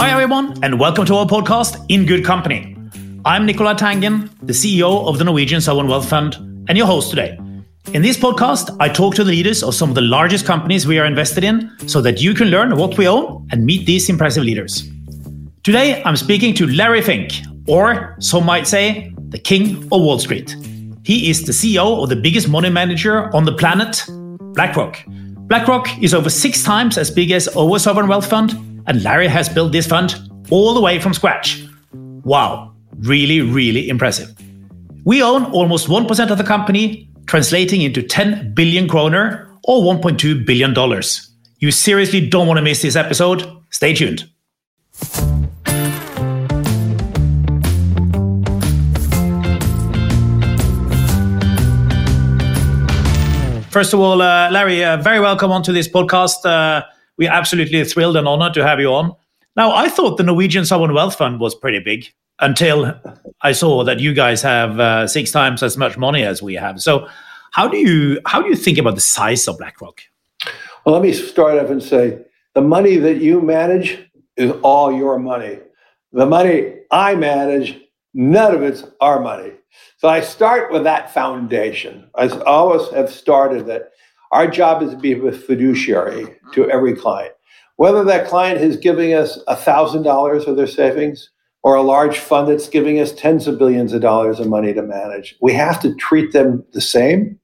Hi, everyone, and welcome to our podcast, In Good Company. I'm Nicolai Tangen, the CEO of the Norwegian Sovereign Wealth Fund, and your host today. In this podcast, I talk to the leaders of some of the largest companies we are invested in so that you can learn what we own and meet these impressive leaders. Today, I'm speaking to Larry Fink, or some might say, the King of Wall Street. He is the CEO of the biggest money manager on the planet, BlackRock. BlackRock is over six times as big as our sovereign wealth fund, and Larry has built this fund all the way from scratch. Wow, really, really impressive. We own almost 1% of the company, translating into 10 billion kroner or $1.2 billion. You seriously don't want to miss this episode. Stay tuned. First of all, uh, Larry, uh, very welcome onto this podcast. Uh, we're absolutely thrilled and honored to have you on. Now, I thought the Norwegian Sovereign Wealth Fund was pretty big until I saw that you guys have uh, six times as much money as we have. So, how do you how do you think about the size of BlackRock? Well, let me start off and say the money that you manage is all your money. The money I manage, none of it's our money. So I start with that foundation. I always have started that our job is to be a fiduciary to mm-hmm. every client. Whether that client is giving us $1,000 of their savings or a large fund that's giving us tens of billions of dollars of money to manage, we have to treat them the same.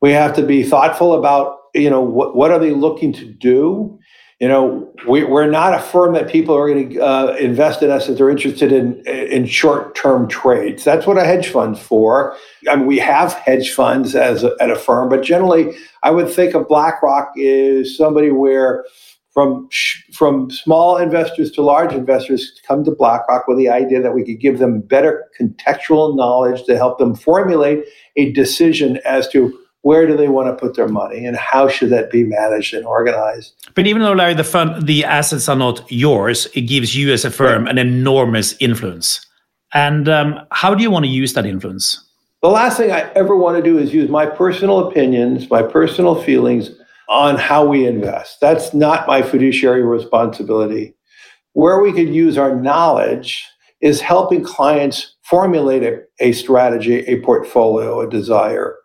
We have to be thoughtful about, you know, what, what are they looking to do? You know, we, are not a firm that people are going to uh, invest in us if they're interested in in short term trades. That's what a hedge fund's for. I mean, we have hedge funds as a, at a firm, but generally, I would think of BlackRock is somebody where from from small investors to large investors come to BlackRock with the idea that we could give them better contextual knowledge to help them formulate a decision as to where do they want to put their money and how should that be managed and organized? But even though larry the fund the assets are not yours it gives you as a firm right. an enormous influence. And um, how do you want to use that influence? The last thing i ever want to do is use my personal opinions my personal feelings on how we invest. That's not my fiduciary responsibility. Where we could use our knowledge is helping clients formulate a, a strategy a portfolio a desire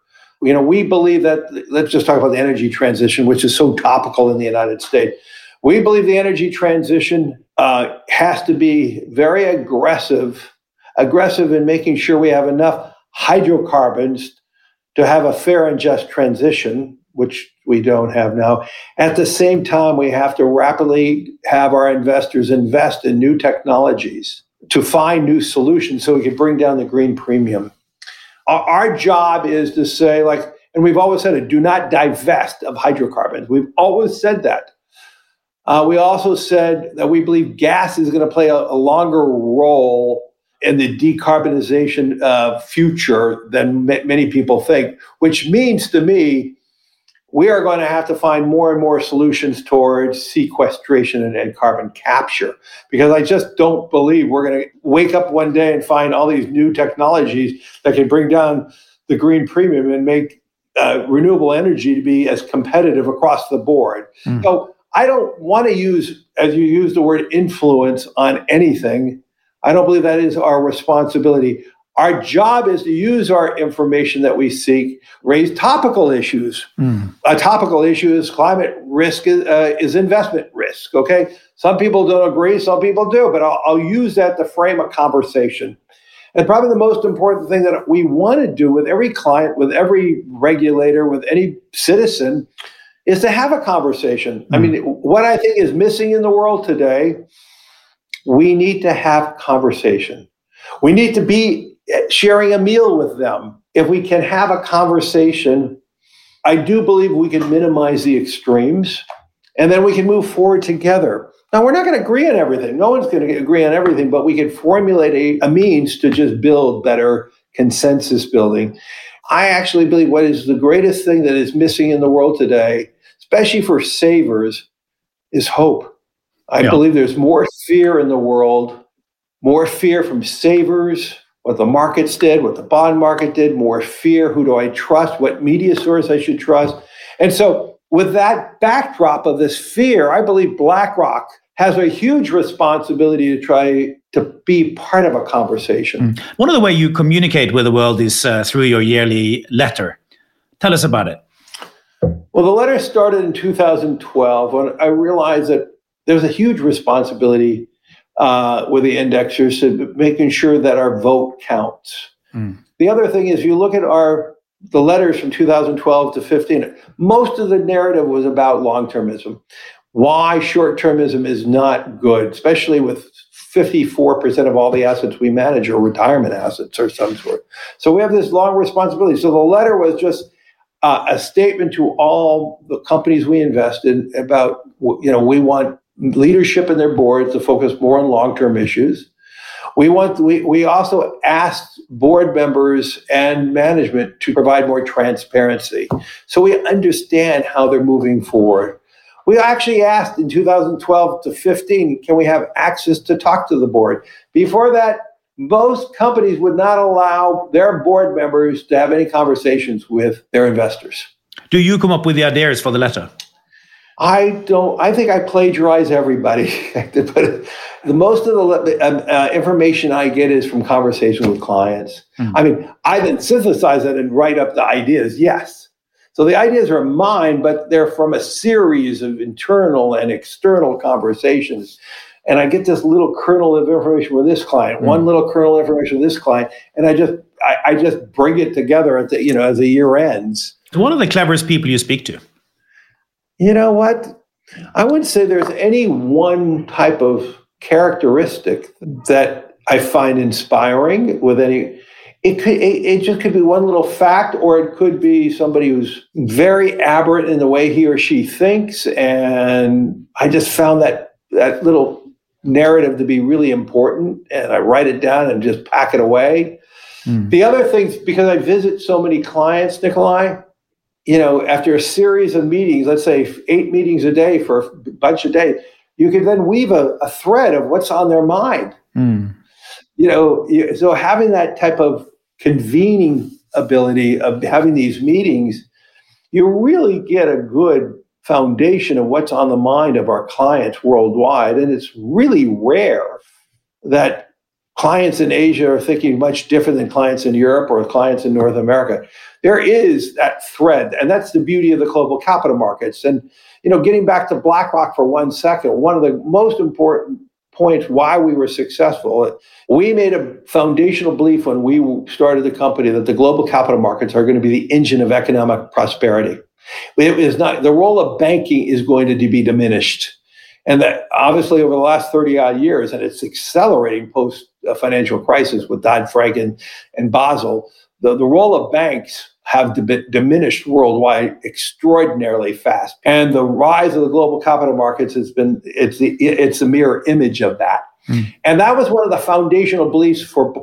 you know, we believe that, let's just talk about the energy transition, which is so topical in the United States. We believe the energy transition uh, has to be very aggressive, aggressive in making sure we have enough hydrocarbons to have a fair and just transition, which we don't have now. At the same time, we have to rapidly have our investors invest in new technologies to find new solutions so we can bring down the green premium. Our job is to say, like, and we've always said it, do not divest of hydrocarbons. We've always said that. Uh, we also said that we believe gas is going to play a, a, longer role in the decarbonization uh, future than many people think, which means to me we are going to have to find more and more solutions towards sequestration and, and, carbon capture because I just don't believe we're going to wake up one day and find all these new technologies that can bring down the green premium and make uh, renewable energy to be as competitive across the board. Mm. So I don't want to use, as you use the word influence on anything. I don't believe that is our responsibility. Our job is to use our information that we seek, raise topical issues. Mm. A topical issue is climate risk is, uh, is, investment risk. Okay, some people don't agree, some people do, but I'll, I'll use that to frame a conversation. And probably the most important thing that we want to do with every client, with every regulator, with any citizen, is to have a conversation. Mm. I mean, what I think is missing in the world today, we need to have conversation. We need to be sharing a meal with them. If we can have a conversation, I do believe we can minimize the extremes and then we can move forward together. Now, we're not going to agree on everything. No one's going to agree on everything, but we can formulate a, a means to just build better consensus building. I actually believe what is the greatest thing that is missing in the world today, especially for savers, is hope. I yeah. believe there's more fear in the world, more fear from savers, what the markets did, what the bond market did, more fear. Who do I trust? What media source I should trust? And so, with that backdrop of this fear, I believe BlackRock has a huge responsibility to try to be part of a conversation. Mm. One of the way you communicate with the world is uh, through your yearly letter. Tell us about it. Well, the letter started in 2012 when I realized that there's a huge responsibility uh, with the indexers making sure that our vote counts. Mm. The other thing is, you look at our the letters from 2012 to 15. Most of the narrative was about long-termism, why short-termism is not good, especially with 54% of all the assets we manage are retirement assets or some sort. So we have this long responsibility. So the letter was just uh, a statement to all the companies we invest in about, you know, we want leadership in their boards to focus more on long-term issues. We want we, we also asked board members and management to provide more transparency so we understand how they're moving forward. We actually asked in 2012 to 15, can we have access to talk to the board? Before that, most companies would not allow their board members to have any conversations with their investors. Do you come up with the ideas for the letter? I don't. I think I plagiarize everybody. but the most of the um, uh, information I get is from conversation with clients. Mm-hmm. I mean, I then synthesize it and write up the ideas. Yes. So the ideas are mine, but they're from a series of internal and external conversations. And I get this little kernel of information with this client, mm-hmm. one little kernel of information with this client, and I just I, I just bring it together at the you know as the year ends. One of the cleverest people you speak to. You know what? I wouldn't say there's any one type of characteristic that I find inspiring with any. It could it, it, just could be one little fact, or it could be somebody who's very aberrant in the way he or she thinks, and I just found that that little narrative to be really important, and I write it down and just pack it away. Mm. The other things, because I visit so many clients, Nicolai, you know, after a series of meetings, let's say eight meetings a day for a bunch of days, you can then weave a, a thread of what's on their mind. Mm. You know, so having that type of convening ability of having these meetings, you really get a good foundation of what's on the mind of our clients worldwide. And it's really rare that clients in Asia are thinking much different than clients in Europe or clients in North America. There is that thread, and that's the beauty of the global capital markets. And you know, getting back to BlackRock for one second, one of the most important points why we were successful. We made a foundational belief when we started the company that the global capital markets are going to be the engine of economic prosperity. It is not the role of banking is going to be diminished. And that obviously over the last 30 odd years, and it's accelerating post financial crisis with Dodd Frank and, and Basel, the, the role of banks have diminished worldwide extraordinarily fast. And the rise of the global capital markets has been, it's, the, it's a mirror image of that. Mm. And that was one of the foundational beliefs for,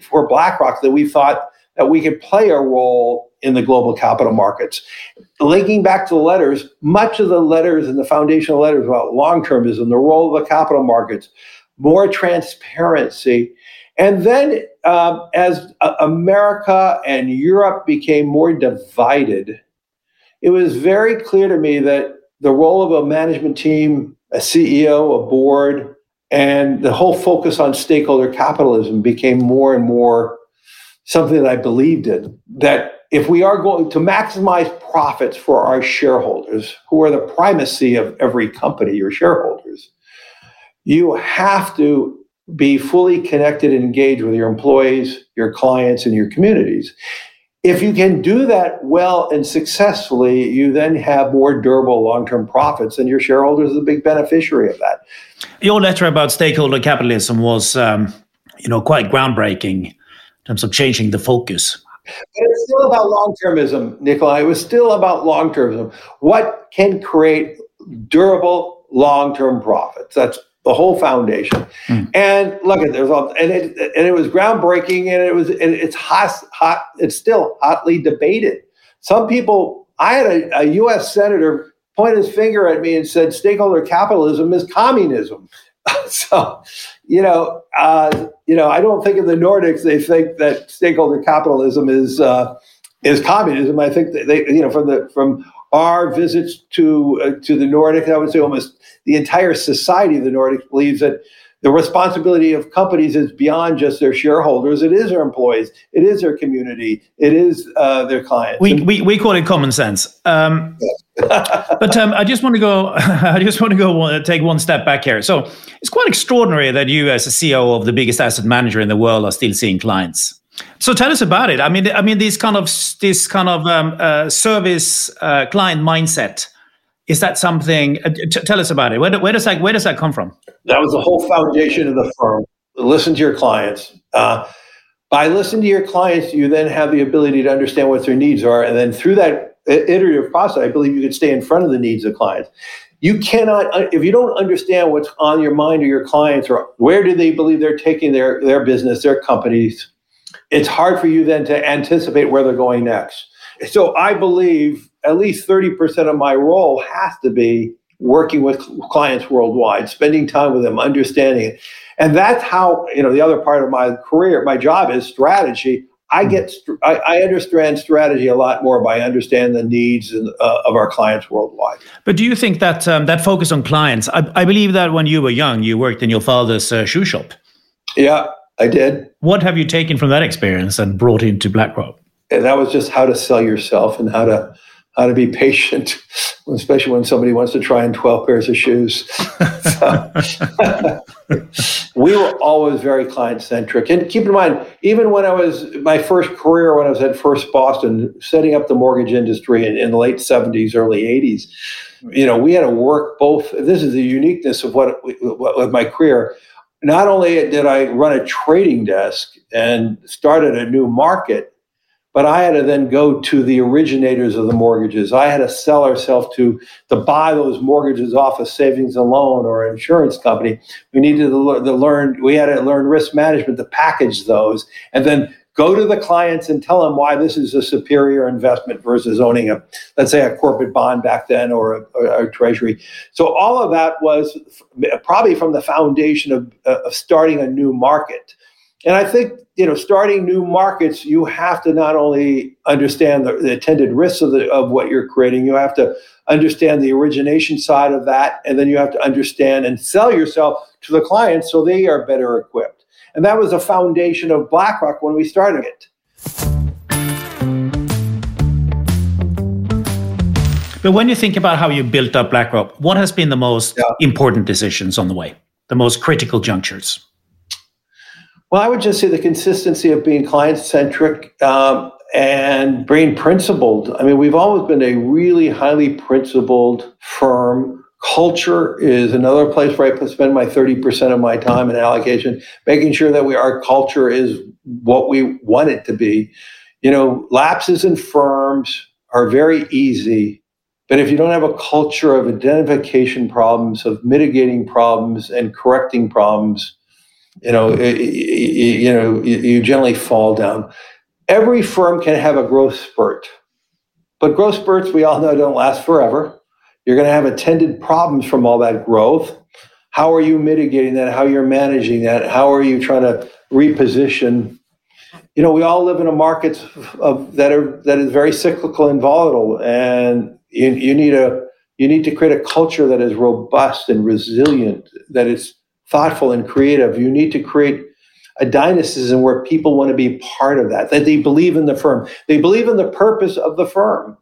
for BlackRock that we thought that we could play a role in the global capital markets. Linking back to the letters, much of the letters and the foundational letters about long termism, the role of the capital markets, more transparency. And then um, as uh, America and Europe became more divided, it was very clear to me that the role of a management team, a CEO, a board, and the whole focus on stakeholder capitalism became more and more something that I believed in. That if we are going to maximize profits for our shareholders, who are the primacy of every company, your shareholders, you have to be fully connected and engaged with your employees, your clients, and your communities. If you can do that well and successfully, you then have more durable long term profits, and your shareholders are the big beneficiary of that. Your letter about stakeholder capitalism was, um, you know, quite groundbreaking in terms of changing the focus. But it's still about long termism, Nicolai. It was still about long termism. What can create durable long term profits? That's the whole foundation. Mm. And look at there's all and it and it was groundbreaking and it was and it's hot hot it's still hotly debated. Some people I had a, a US senator point his finger at me and said stakeholder capitalism is communism. so, you know, uh, you know, I don't think in the Nordics they think that stakeholder capitalism is uh, is communism. I think that they, you know, from the from our visits to uh, to the Nordic, I would say almost the entire society of the Nordic believes that the responsibility of companies is beyond just their shareholders. It is their employees. It is their community. It is uh, their clients. We, we, we call it common sense. Um, but um, I just want to go. I just want to go take one step back here. So it's quite extraordinary that you, as a CEO of the biggest asset manager in the world, are still seeing clients. So tell us about it. I mean, I mean, this kind of this kind of um, uh, service uh, client mindset. Is that something? Uh, t- tell us about it. Where, where, does that where does that come from? That was the whole foundation of the firm. Listen to your clients. Uh, by listening to your clients, you then have the ability to understand what their needs are, and then through that iterative process, I believe you can stay in front of the needs of clients. You cannot, uh, if you don't understand what's on your mind or your clients, or where do they believe they're taking their their business, their companies, it's hard for you then to anticipate where they're going next. So I believe at least 30% of my role has to be working with clients worldwide, spending time with them, understanding it. And that's how, you know, the other part of my career, my job is strategy. I get, I, I understand strategy a lot more by understanding the needs uh, of our clients worldwide. But do you think that um, that focus on clients? I, I, believe that when you were young, you worked in your father's uh, shoe shop. Yeah, I did. What have you taken from that experience and brought into BlackRock? And that was just how to sell yourself and how to how to be patient, especially when somebody wants to try on 12 pairs of shoes. we were always very client centric. And keep in mind, even when I was my first career, when I was at First Boston, setting up the mortgage industry in, in the late 70s, early 80s, you know, we had to work both. This is the uniqueness of what, what, what my career not only did I run a trading desk and started a new market, but I had to then go to the originators of the mortgages. I had to sell ourselves to to buy those mortgages off a savings and loan or an insurance company. We needed to, learn. We had to learn risk management to package those, and then Go to the clients and tell them why this is a superior investment versus owning a, let's say, a corporate bond back then or a, a treasury. So all of that was probably from the foundation of, uh, of starting a new market. And I think you know, starting new markets, you have to not only understand the, the attended risks of, the, of what you're creating, you have to understand the origination side of that, and then you have to understand and sell yourself to the clients so they are better equipped. And that was the foundation of BlackRock when we started it. But when you think about how you built up BlackRock, what has been the most yeah. important decisions on the way, the most critical junctures? Well, I would just say the consistency of being client centric um, and being principled. I mean, we've always been a really highly principled firm Culture is another place where I spend my 30% of my time and allocation, making sure that we, our culture is what we want it to be. You know, lapses in firms are very easy, but if you don't have a culture of identification problems, of mitigating problems and correcting problems, you know, you, you know, you generally fall down. Every firm can have a growth spurt, but growth spurts we all know don't last forever you're going to have attended problems from all that growth. How are you mitigating that? How you're managing that? How are you trying to reposition? You know, we all live in a market of, that are that is very cyclical and volatile, and you, you need a you need to create a culture that is robust and resilient, that is thoughtful and creative. You need to create a dynasty where people want to be part of that, that they believe in the firm, they believe in the purpose of the firm,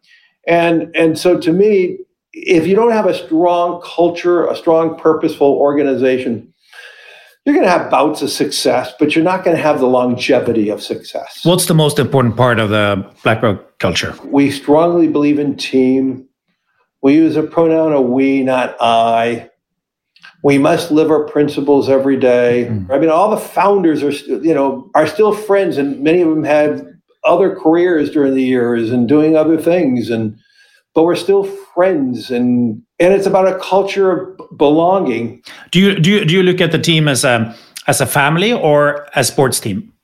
and and so to me, if you don't have a strong culture, a strong, purposeful organization, you're going to have bouts of success, but you're not going to have the longevity of success. What's the most important part of the BlackRock culture? We strongly believe in team. We use a pronoun of we, not I. We must live our principles every day. Mm. I mean, all the founders are, you know, are still friends, and many of them had other careers during the years and doing other things. And but we're still friends and and it's about a culture of belonging. Do you do you, do you look at the team as a as a family or a sports team?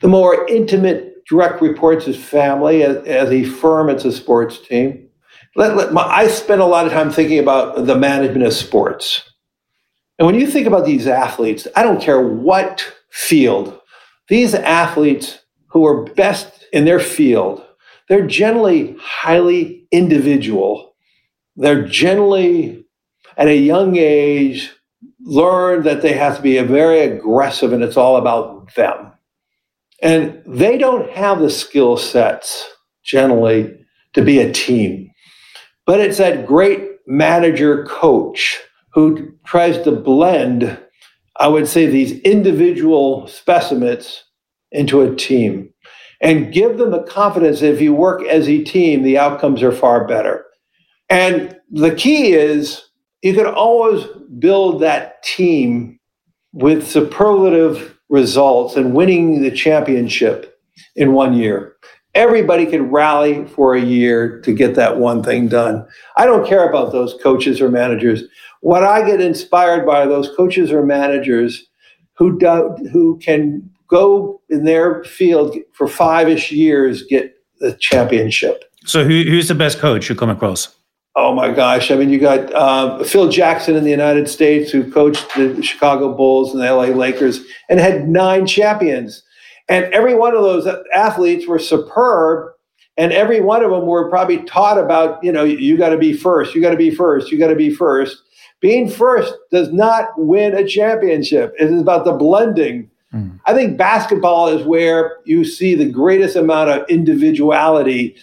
The more intimate direct reports is family as, as a firm it's a sports team. Let, let my, i spend a lot of time thinking about the management of sports. And when you think about these athletes i don't care what field these athletes who are best in their field they're generally highly individual. they're generally at a young age learn that they have to be very aggressive and it's all about them. And they don't have the skill sets generally to be a team. But it's that great manager coach who tries to blend, I would say, these individual specimens into a team and give them the confidence that if you work as a team, the outcomes are far better. And the key is you can always build that team with superlative results and winning the championship in one year. Everybody can rally for a year to get that one thing done. I don't care about those coaches or managers. What I get inspired by are those coaches or managers who do, who can go in their field for five-ish years get the championship. So who, who's the best coach you come across? Oh my gosh! I mean, you got uh, Phil Jackson in the United States, who coached the Chicago Bulls and the LA Lakers, and had nine champions. And every one of those athletes were superb, and every one of them were probably taught about, you know, you got to be first, you got to be first, you got to be first. Being first does not win a championship. It is about the blending. Mm. I think basketball is where you see the greatest amount of individuality,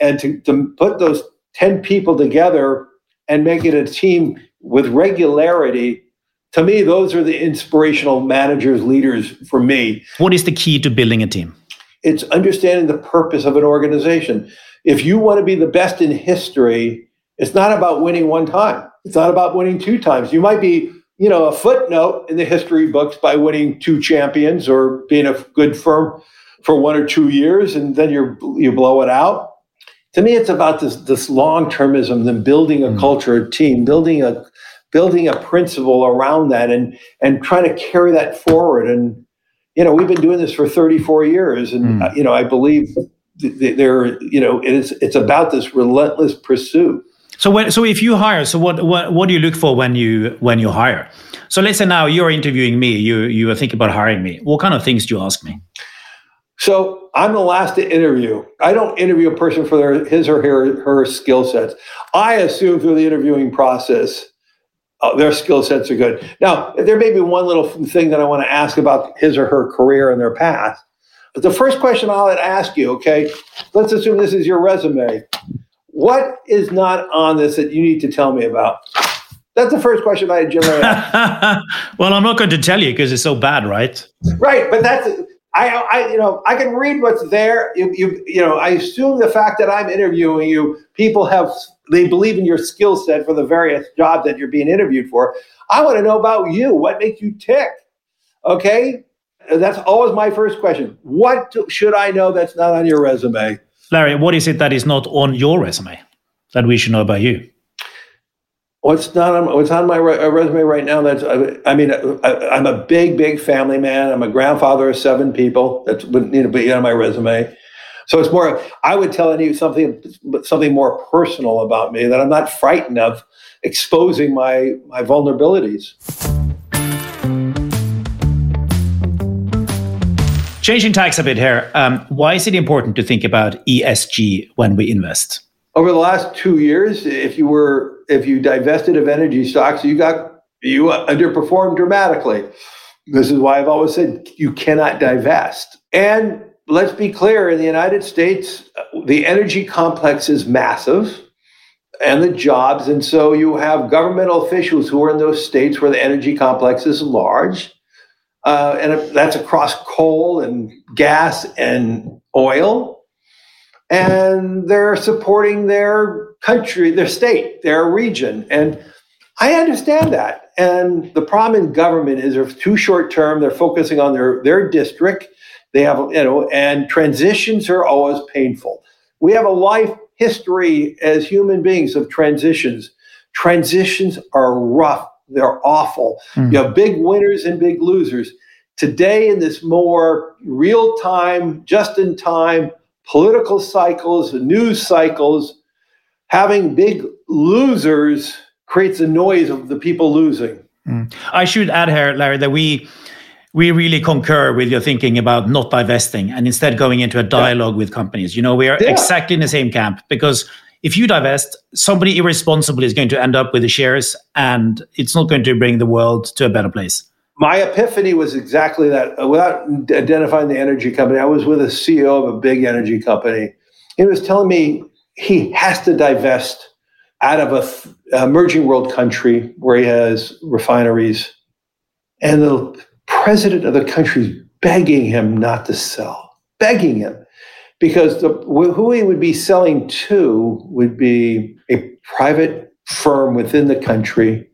and to, to put those 10 people together and make it a team with regularity to me those are the inspirational managers leaders for me. What is the key to building a team? It's understanding the purpose of an organization. If you want to be the best in history it's not about winning one time. It's not about winning two times. You might be you know a footnote in the history books by winning two champions or being a good firm for one or two years and then you you blow it out to me, it's about this this long termism, then building a mm. culture, a team, building a building a principle around that, and and trying to carry that forward. And you know, we've been doing this for 34 years, and mm. you know, I believe there, you know, it's it's about this relentless pursuit. So when so if you hire, so what what what do you look for when you when you hire? So let's say now you're interviewing me, you you are thinking about hiring me. What kind of things do you ask me? So I'm the last to interview. I don't interview a person for their, his or her, her skill sets. I assume through the interviewing process, uh, their skill sets are good. Now, there may be one little thing that I want to ask about his or her career and their path. But the first question I'll ask you, okay, let's assume this is your resume. What is not on this that you need to tell me about? That's the first question I generally ask. well, I'm not going to tell you because it's so bad, right? Right, but that's I, I, you know, I can read what's there. You, you, you know, I assume the fact that I'm interviewing you, people have they believe in your skill set for the various jobs that you're being interviewed for. I want to know about you. What makes you tick? Okay, that's always my first question. What should I know that's not on your resume? Larry, what is it that is not on your resume that we should know about you? What's not on what's on my re- uh, resume right now? That's I mean I, am a big big family man. I'm a grandfather of seven people. That wouldn't need to be on my resume. So it's more. I would tell you something something more personal about me that I'm not frightened of exposing my my vulnerabilities. Changing tax a bit here. Um, why is it important to think about ESG when we invest? over the last two years, if you were if you divested of energy stocks, you got you underperformed dramatically. This is why I've always said you cannot divest. And let's be clear: in the United States, the energy complex is massive, and the jobs, and so you have governmental officials who are in those states where the energy complex is large. Uh, and that's across coal and gas and oil and they're supporting their country, their state, their region. And I understand that. And the problem in government is they're too short term. They're focusing on their, their district. They have, you know, and transitions are always painful. We have a life history as human beings of transitions. Transitions are rough. They're awful. Mm. You have big winners and big losers. Today, in this more real time, just in time, political cycles, news cycles, having big losers creates a noise of the people losing. Mm. I should add here, Larry, that we we really concur with your thinking about not divesting and instead going into a dialogue yeah. with companies. You know, we are yeah. exactly in the same camp because if you divest, somebody irresponsible is going to end up with the shares and it's not going to bring the world to a better place. My epiphany was exactly that. Uh, without identifying the energy company, I was with a CEO of a big energy company. He was telling me he has to divest out of a emerging world country where he has refineries, and the president of the country is begging him not to sell, begging him because the, who he would be selling to would be a private firm within the country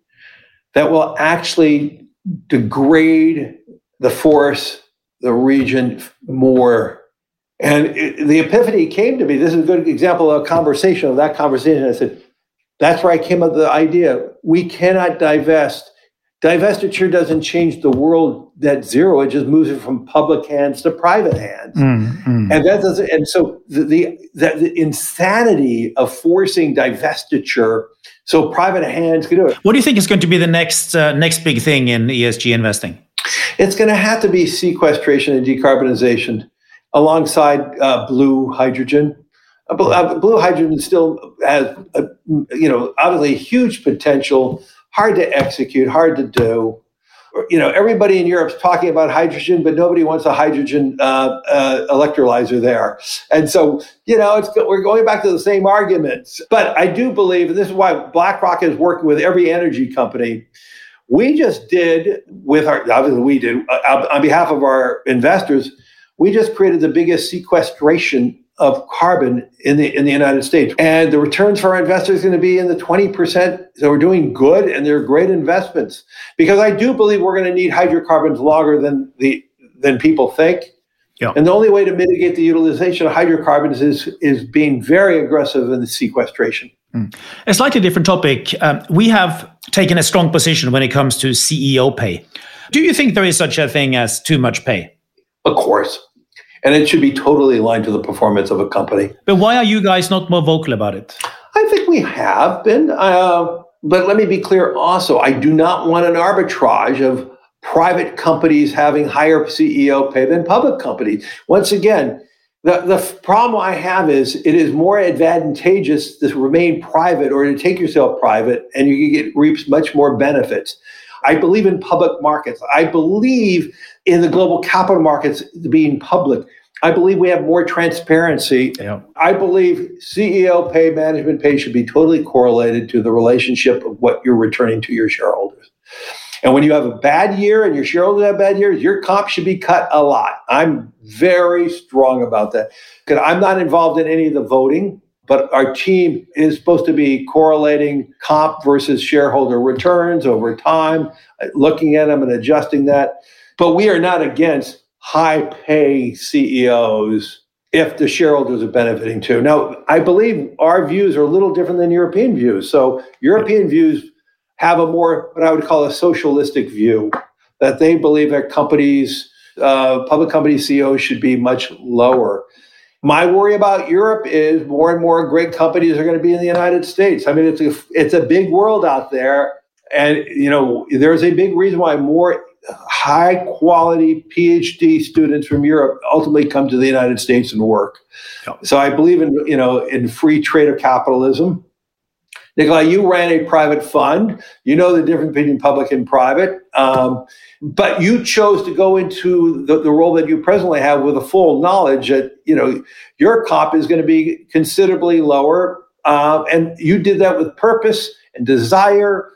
that will actually degrade the force, the region more. And it, the epiphany came to me. This is a good example of a conversation, of that conversation. I said, that's where I came up with the idea. We cannot divest divestiture doesn't change the world net zero. It just moves it from public hands to private hands. Mm, mm. and that doesn't and so the, the, the insanity of forcing divestiture so private hands can do it. What do you think is going to be the next uh, next big thing in esg investing? It's going to have to be sequestration and decarbonization alongside uh, blue hydrogen. Uh, blue hydrogen still has a, you know obviously huge potential hard to execute, hard to do. You know, everybody in Europe's talking about hydrogen, but nobody wants a hydrogen uh, uh, electrolyzer there. And so, you know, it's we're going back to the same arguments. But I do believe, and this is why BlackRock is working with every energy company. We just did with our obviously we did uh, on behalf of our investors. We just created the biggest sequestration of carbon in the in the United States. And the returns for our investors are going to be in the 20%. So we're doing good and they're great investments. Because I do believe we're going to need hydrocarbons longer than the than people think. Yeah. And the only way to mitigate the utilization of hydrocarbons is is being very aggressive in the sequestration. Mm. A slightly different topic. Um, we have taken a strong position when it comes to CEO pay. Do you think there is such a thing as too much pay? Of course and it should be totally aligned to the performance of a company. But why are you guys not more vocal about it? I think we have been. Uh, but let me be clear also, I do not want an arbitrage of private companies having higher CEO pay than public companies. Once again, the, the problem I have is it is more advantageous to remain private or to take yourself private and you can get reaps much more benefits. I believe in public markets. I believe in the global capital markets being public. I believe we have more transparency. Yeah. I believe CEO pay, management pay should be totally correlated to the relationship of what you're returning to your shareholders. And when you have a bad year and your shareholders have bad years, your comp should be cut a lot. I'm very strong about that. Because I'm not involved in any of the voting but our team is supposed to be correlating comp versus shareholder returns over time, looking at them and adjusting that. But we are not against high pay CEOs if the shareholders are benefiting too. Now, I believe our views are a little different than European views. So, European views have a more, what I would call a socialistic view, that they believe that companies, uh, public company CEOs should be much lower. My worry about Europe is more and more great companies are going to be in the United States. I mean, it's a, it's a big world out there. And, you know, there's a big reason why more high quality PhD students from Europe ultimately come to the United States and work. Yep. So I believe in, you know, in free trade of capitalism. Nicolai, you ran a private fund. You know the difference between public and private. Um, but you chose to go into the, the, role that you presently have with a full knowledge that, you know, your comp is going to be considerably lower. Uh, and you did that with purpose and desire.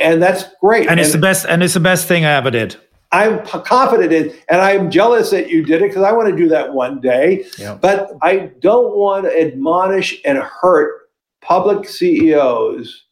And that's great. And it's and, the best, and it's the best thing I ever did. I'm confident in, and I'm jealous that you did it because I want to do that one day. Yeah. But I don't want to admonish and hurt public CEOs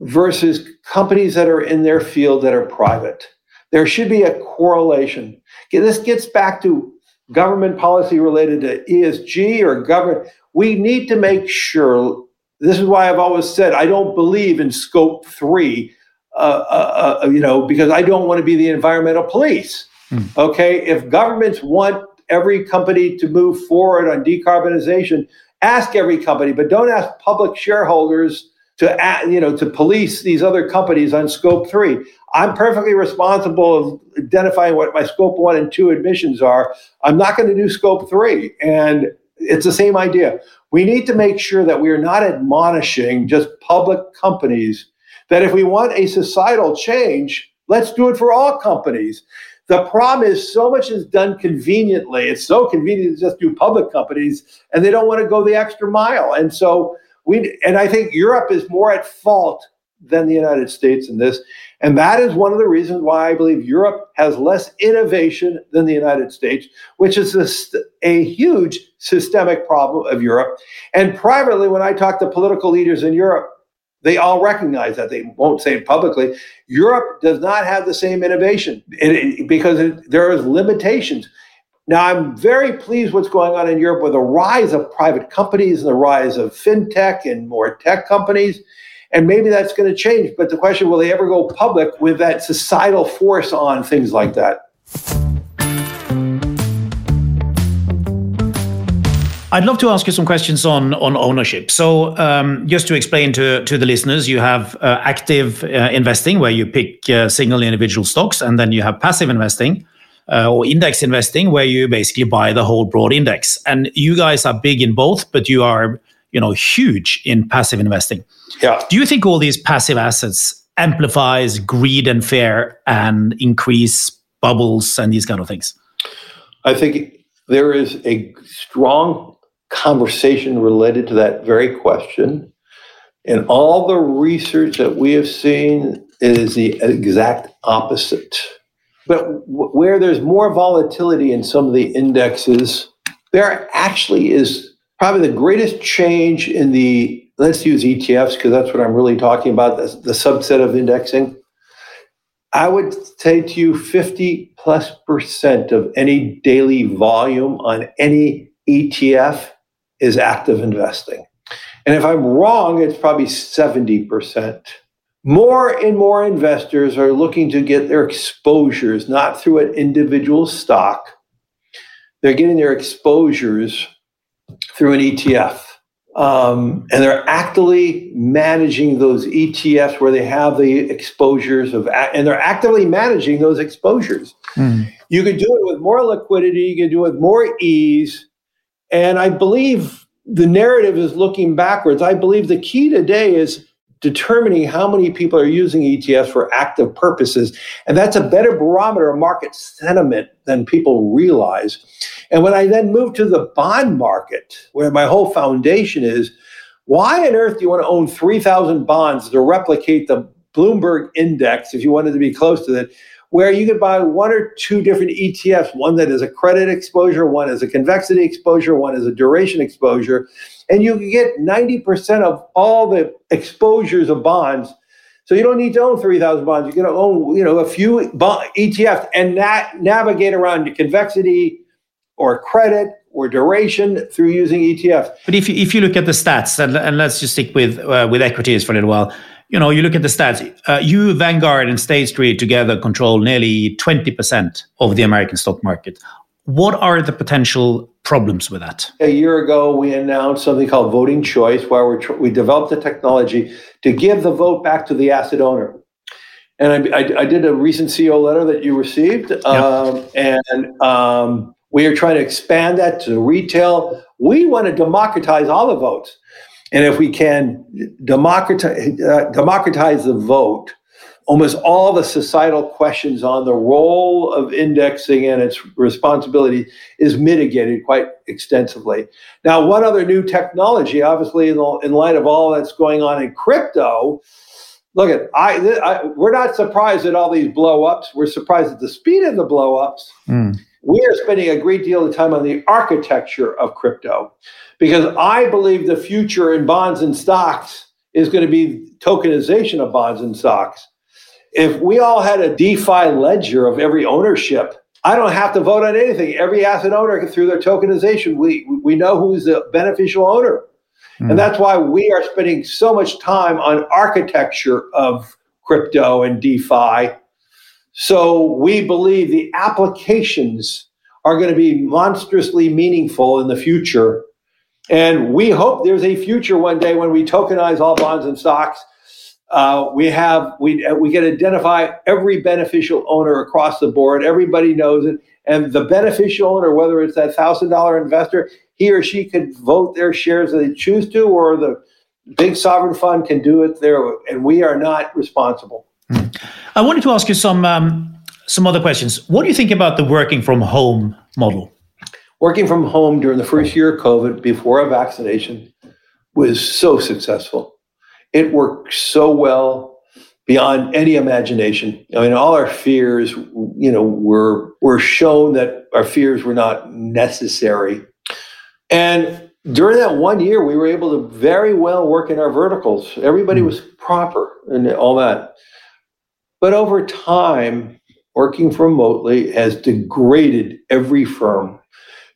versus companies that are in their field that are private. There should be a correlation. This gets back to government policy related to ESG or government. We need to make sure. This is why I've always said I don't believe in scope three. Uh, uh, uh, you know, because I don't want to be the environmental police. Mm. Okay, if governments want every company to move forward on decarbonization, ask every company, but don't ask public shareholders to you know to police these other companies on scope three. I'm perfectly responsible of identifying what my scope one and two emissions are. I'm not going to do scope three, and it's the same idea. We need to make sure that we are not admonishing just public companies that if we want a societal change, let's do it for all companies. The problem is so much is done conveniently. It's so convenient to just do public companies, and they don't want to go the extra mile. And so we, and I think Europe is more at fault than the United States in this. And that is one of the reasons why I believe Europe has less innovation than the United States, which is a, a, huge systemic problem of Europe. And privately, when I talk to political leaders in Europe, they all recognize that. They won't say it publicly. Europe does not have the same innovation because there is limitations. Now, I'm very pleased what's going on in Europe with the rise of private companies and the rise of fintech and more tech companies. And maybe that's going to change. But the question will they ever go public with that societal force on things like that? I'd love to ask you some questions on on ownership. So, um, just to explain to to the listeners, you have uh, active uh, investing where you pick uh, single individual stocks, and then you have passive investing uh, or index investing where you basically buy the whole broad index. And you guys are big in both, but you are you know huge in passive investing. Yeah. Do you think all these passive assets amplifies greed and fear and increase bubbles and these kind of things? I think there is a strong conversation related to that very question. And all the research that we have seen is the exact opposite. But where there's more volatility in some of the indexes, there actually is probably the greatest change in the, let's use ETFs because that's what I'm really talking about, the, the subset of indexing. I would say to you 50 plus percent of any daily volume on any ETF is active investing. And if I'm wrong, it's probably 70%. More and more investors are looking to get their exposures not through an individual stock, they're getting their exposures through an ETF. Um, and they're actively managing those ETFs where they have the exposures of, and they're actively managing those exposures. Mm. You could do it with more liquidity, you can do it with more ease, and I believe the narrative is looking backwards. I believe the key today is determining how many people are using ETFs for active purposes. And that's a better barometer of market sentiment than people realize. And when I then move to the bond market, where my whole foundation is, why on earth do you want to own 3,000 bonds to replicate the Bloomberg index if you wanted to be close to that? Where you could buy one or two different ETFs, one that is a credit exposure, one is a convexity exposure, one is a duration exposure, and you can get 90% of all the exposures of bonds. So you don't need to own 3,000 bonds. You can own, you know, a few bond, ETFs and na- navigate around to convexity or credit or duration through using ETFs. But if you, if you look at the stats, and, and let's just stick with uh, with equities for a little while, you know, you look at the stats. Uh, you, Vanguard, and State Street together control nearly 20% of the American stock market. What are the potential problems with that? A year ago, we announced something called voting choice, where we, tr- we developed the technology to give the vote back to the asset owner. And I, I, I did a recent CEO letter that you received, um, and um, we are trying to expand that to retail. We want to democratize all the votes. And if we can democratize, uh, democratize the vote, almost all the societal questions on the role of indexing and its responsibility is mitigated quite extensively. Now, one other new technology, obviously, in, light of all that's going on in crypto, look at I, I, we're not surprised at all these blowups. We're surprised at the speed of the blowups. Mm. We are spending a great deal of time on the architecture of crypto because I believe the future in bonds and stocks is going to be tokenization of bonds and stocks. If we all had a DeFi ledger of every ownership, I don't have to vote on anything. Every asset owner, through their tokenization, we, we know who's the beneficial owner. Mm. And that's why we are spending so much time on architecture of crypto and DeFi. So we believe the applications are going to be monstrously meaningful in the future and we hope there's a future one day when we tokenize all bonds and stocks. Uh, we have we we can identify every beneficial owner across the board. Everybody knows it, and the beneficial owner, whether it's that thousand dollar investor, he or she could vote their shares if they choose to, or the big sovereign fund can do it there, and we are not responsible. I wanted to ask you some um, some other questions. What do you think about the working from home model? Working from home during the first year of COVID, before a vaccination, was so successful. It worked so well beyond any imagination. I mean, all our fears, you know, were were shown that our fears were not necessary. And during that one year, we were able to very well work in our verticals. Everybody hmm. was proper and all that. But over time, working remotely has degraded every firm.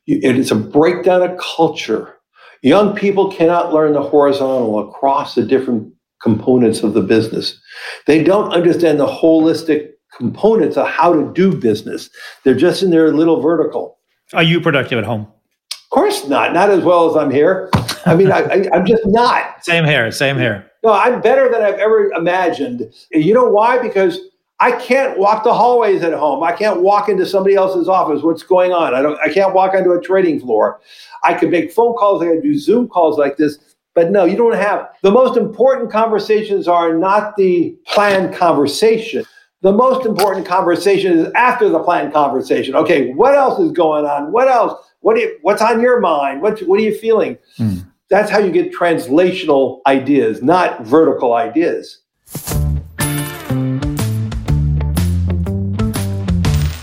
It is a breakdown of culture. Young people cannot learn the horizontal across the different components of the business. They don't understand the holistic components of how to do business. They're just in their little vertical. Are you productive at home? Of course not. Not as well as I'm here. I mean, I, am just not. Same here. Same here. No, I'm better than I've ever imagined. You know why? Because I can't walk the hallways at home. I can't walk into somebody else's office. What's going on? I don't. I can't walk onto a trading floor. I could make phone calls. I could do Zoom calls like this. But no, you don't have. The most important conversations are not the planned conversation. The most important conversation is after the planned conversation. Okay, what else is going on? What else? What you, what's on your mind? What, what are you feeling? Mm. That's how you get translational ideas, not vertical ideas.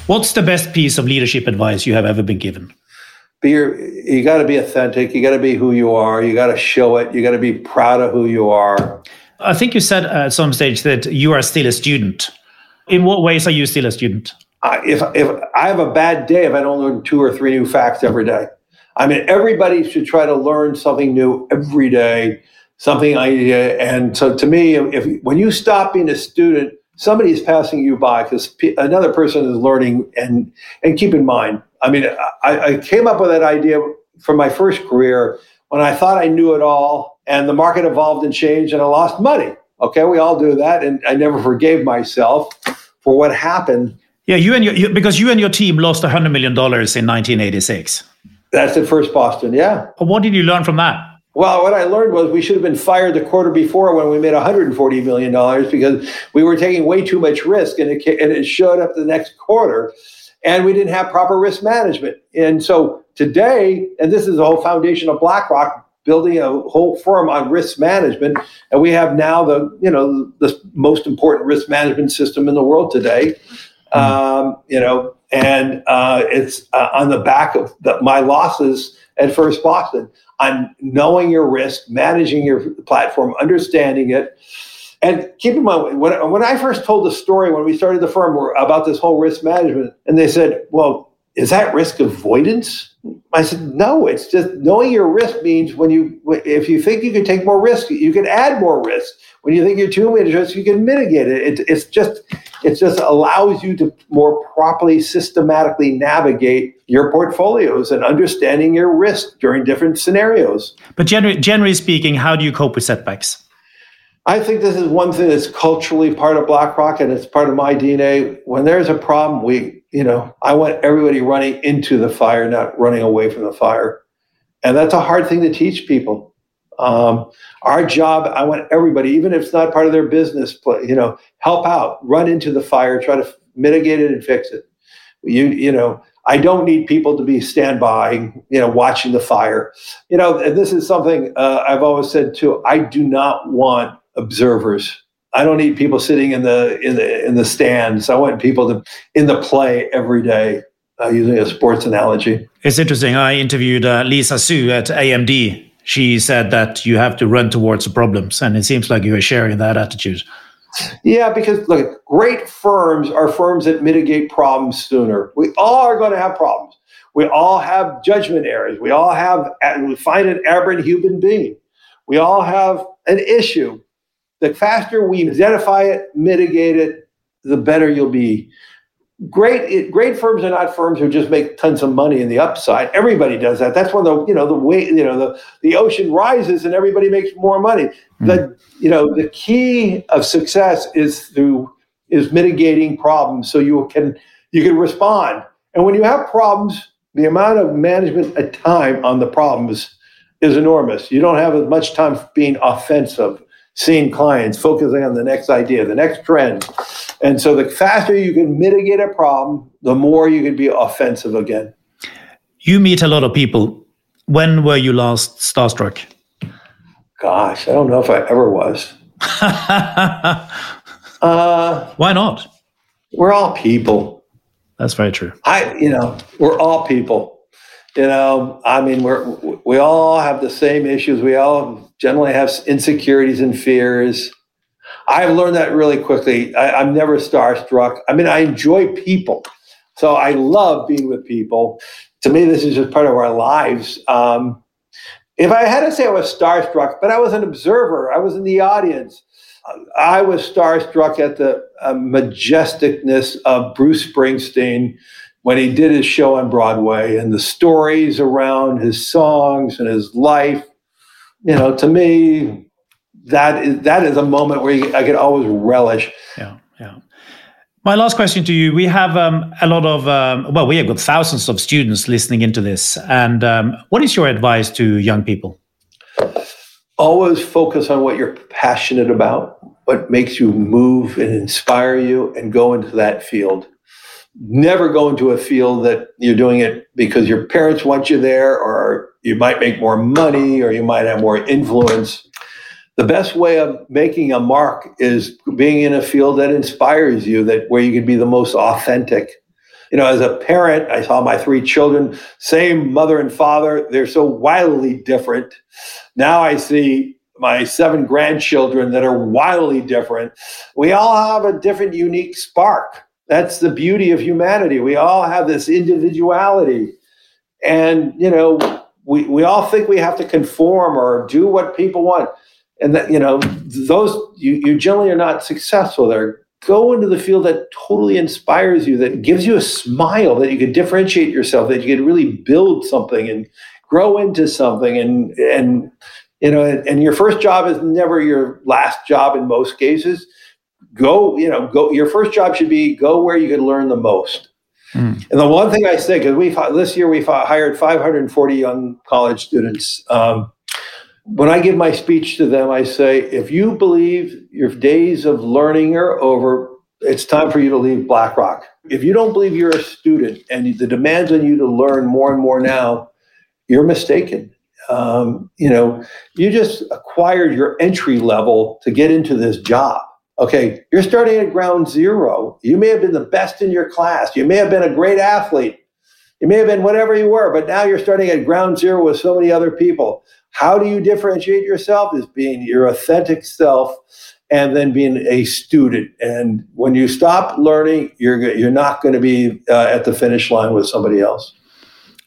What's the best piece of leadership advice you have ever been given? Be your, you got to be authentic. You got to be who you are. You got to show it. You got to be proud of who you are. I think you said at some stage that you are still a student. In what ways are you still a student? if if I have a bad day if I don't learn two or three new facts every day. I mean, everybody should try to learn something new every day, something I uh, and so to me, if when you stop being a student, somebody is passing you by because another person is learning. And and keep in mind, I mean, I, I came up with that idea from my first career when I thought I knew it all, and the market evolved and changed, and I lost money. Okay, we all do that, and I never forgave myself for what happened yeah, you and your you, because you and your team lost hundred million dollars in 1986. That's at First Boston. Yeah. What did you learn from that? Well, what I learned was we should have been fired the quarter before when we made 140 million dollars because we were taking way too much risk, and it and it showed up the next quarter, and we didn't have proper risk management. And so today, and this is the whole foundation of BlackRock, building a whole firm on risk management and we have now the you know the most important risk management system in the world today Hmm. um, you know, and uh, it's uh, on the back of the, my losses at First Boston on knowing your risk, managing your platform, understanding it. And keep in mind, when, when I first told the story when we started the firm about this whole risk management, and they said, well, is that risk avoidance? I said, no, it's just knowing your risk means when you, if you think you can take more risk, you can add more risk. When you think you're too much risk, you can mitigate it. it. It's just, it just allows you to more properly, systematically navigate your portfolios and understanding your risk during different scenarios. But generally, generally speaking, how do you cope with setbacks? I think this is one thing that's culturally part of BlackRock and it's part of my DNA. When there's a problem, we, you know, I want everybody running into the fire, not running away from the fire. And that's a hard thing to teach people. Um, our job, I want everybody, even if it's not part of their business, you know, help out, run into the fire, try to mitigate it and fix it. You, you know, I don't need people to be standby, you know, watching the fire. You know, and this is something uh, I've always said too. I do not want observers. I don't need people sitting in the in the in the stands. I want people to in the play every day. Uh, using a sports analogy, it's interesting. I interviewed uh, Lisa Su at AMD. She said that you have to run towards the problems, and it seems like you are sharing that attitude. Yeah, because look, great firms are firms that mitigate problems sooner. We all are going to have problems. We all have judgment errors. We all have, and we find an aberrant human being. We all have an issue the faster we identify it, mitigate it, the better you'll be. Great, great firms are not firms who just make tons of money in the upside. Everybody does that. That's when the you know the way you know the the ocean rises and everybody makes more money. Mm. The you know the key of success is through is mitigating problems so you can you can respond. And when you have problems, the amount of management time on the problems is enormous. You don't have as much time being offensive, seeing clients, focusing on the next idea, the next trend. And so the faster you can mitigate a problem, the more you can be offensive again. You meet a lot of people. When were you last starstruck? Gosh, I don't know if I ever was. uh, Why not? We're all people. That's very true. I, you know, we're all people. You know, I mean, we're we all have the same issues. We all generally have insecurities and fears. I've learned that really quickly. I, I'm never starstruck. I mean, I enjoy people, so I love being with people. To me, this is just part of our lives. Um, if I had to say I was starstruck, but I was an observer, I was in the audience. I was starstruck at the uh, majesticness of Bruce Springsteen when he did his show on Broadway and the stories around his songs and his life. You know, to me, that is that is a moment where you, I could always relish. Yeah, yeah. My last question to you: We have um, a lot of um, well, we have got thousands of students listening into this, and um, what is your advice to young people? always focus on what you're passionate about, what makes you move and inspire you, and go into that field. Never go into a field that you're doing it because your parents want you there, or you might make more money, or you might have more influence. The best way of making a mark is being in a field that inspires you, that where you can be the most authentic you know, as a parent, I saw my three children, same mother and father, they're so wildly different. Now I see my seven grandchildren that are wildly different. We all have a different, unique spark. That's the beauty of humanity. We all have this individuality. And, you know, we, we all think we have to conform or do what people want. And that, you know, those, you, you generally are not successful there go into the field that totally inspires you, that gives you a smile, that you can differentiate yourself, that you can really build something and grow into something. And, and you know, and, and your first job is never your last job in most cases. Go, you know, go. Your first job should be go where you can learn the most. Mm. And the one thing I say, because we this year we hired 540 young college students. Um, when I give my speech to them, I say, if you believe your days of learning are over, it's time for you to leave BlackRock. If you don't believe you're a student and the demands on you to learn more and more now, you're mistaken. Um, you know, you just acquired your entry level to get into this job. Okay, you're starting at ground zero. You may have been the best in your class. You may have been a great athlete. You may have been whatever you were, but now you're starting at ground zero with so many other people. How do you differentiate yourself? Is being your authentic self and then being a student. And when you stop learning, you're you're not going to be uh, at the finish line with somebody else.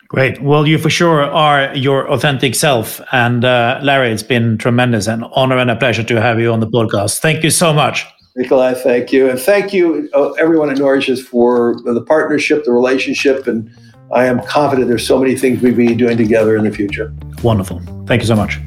Great. Well, you for sure are your authentic self. And uh, Larry, it's been tremendous, an honor and a pleasure to have you on the podcast. Thank you so much. Nicolai, thank you. And thank you, uh, everyone at Norges, for the partnership, the relationship, and I am confident there's so many things we will be doing together in the future. Wonderful. Thank you so much.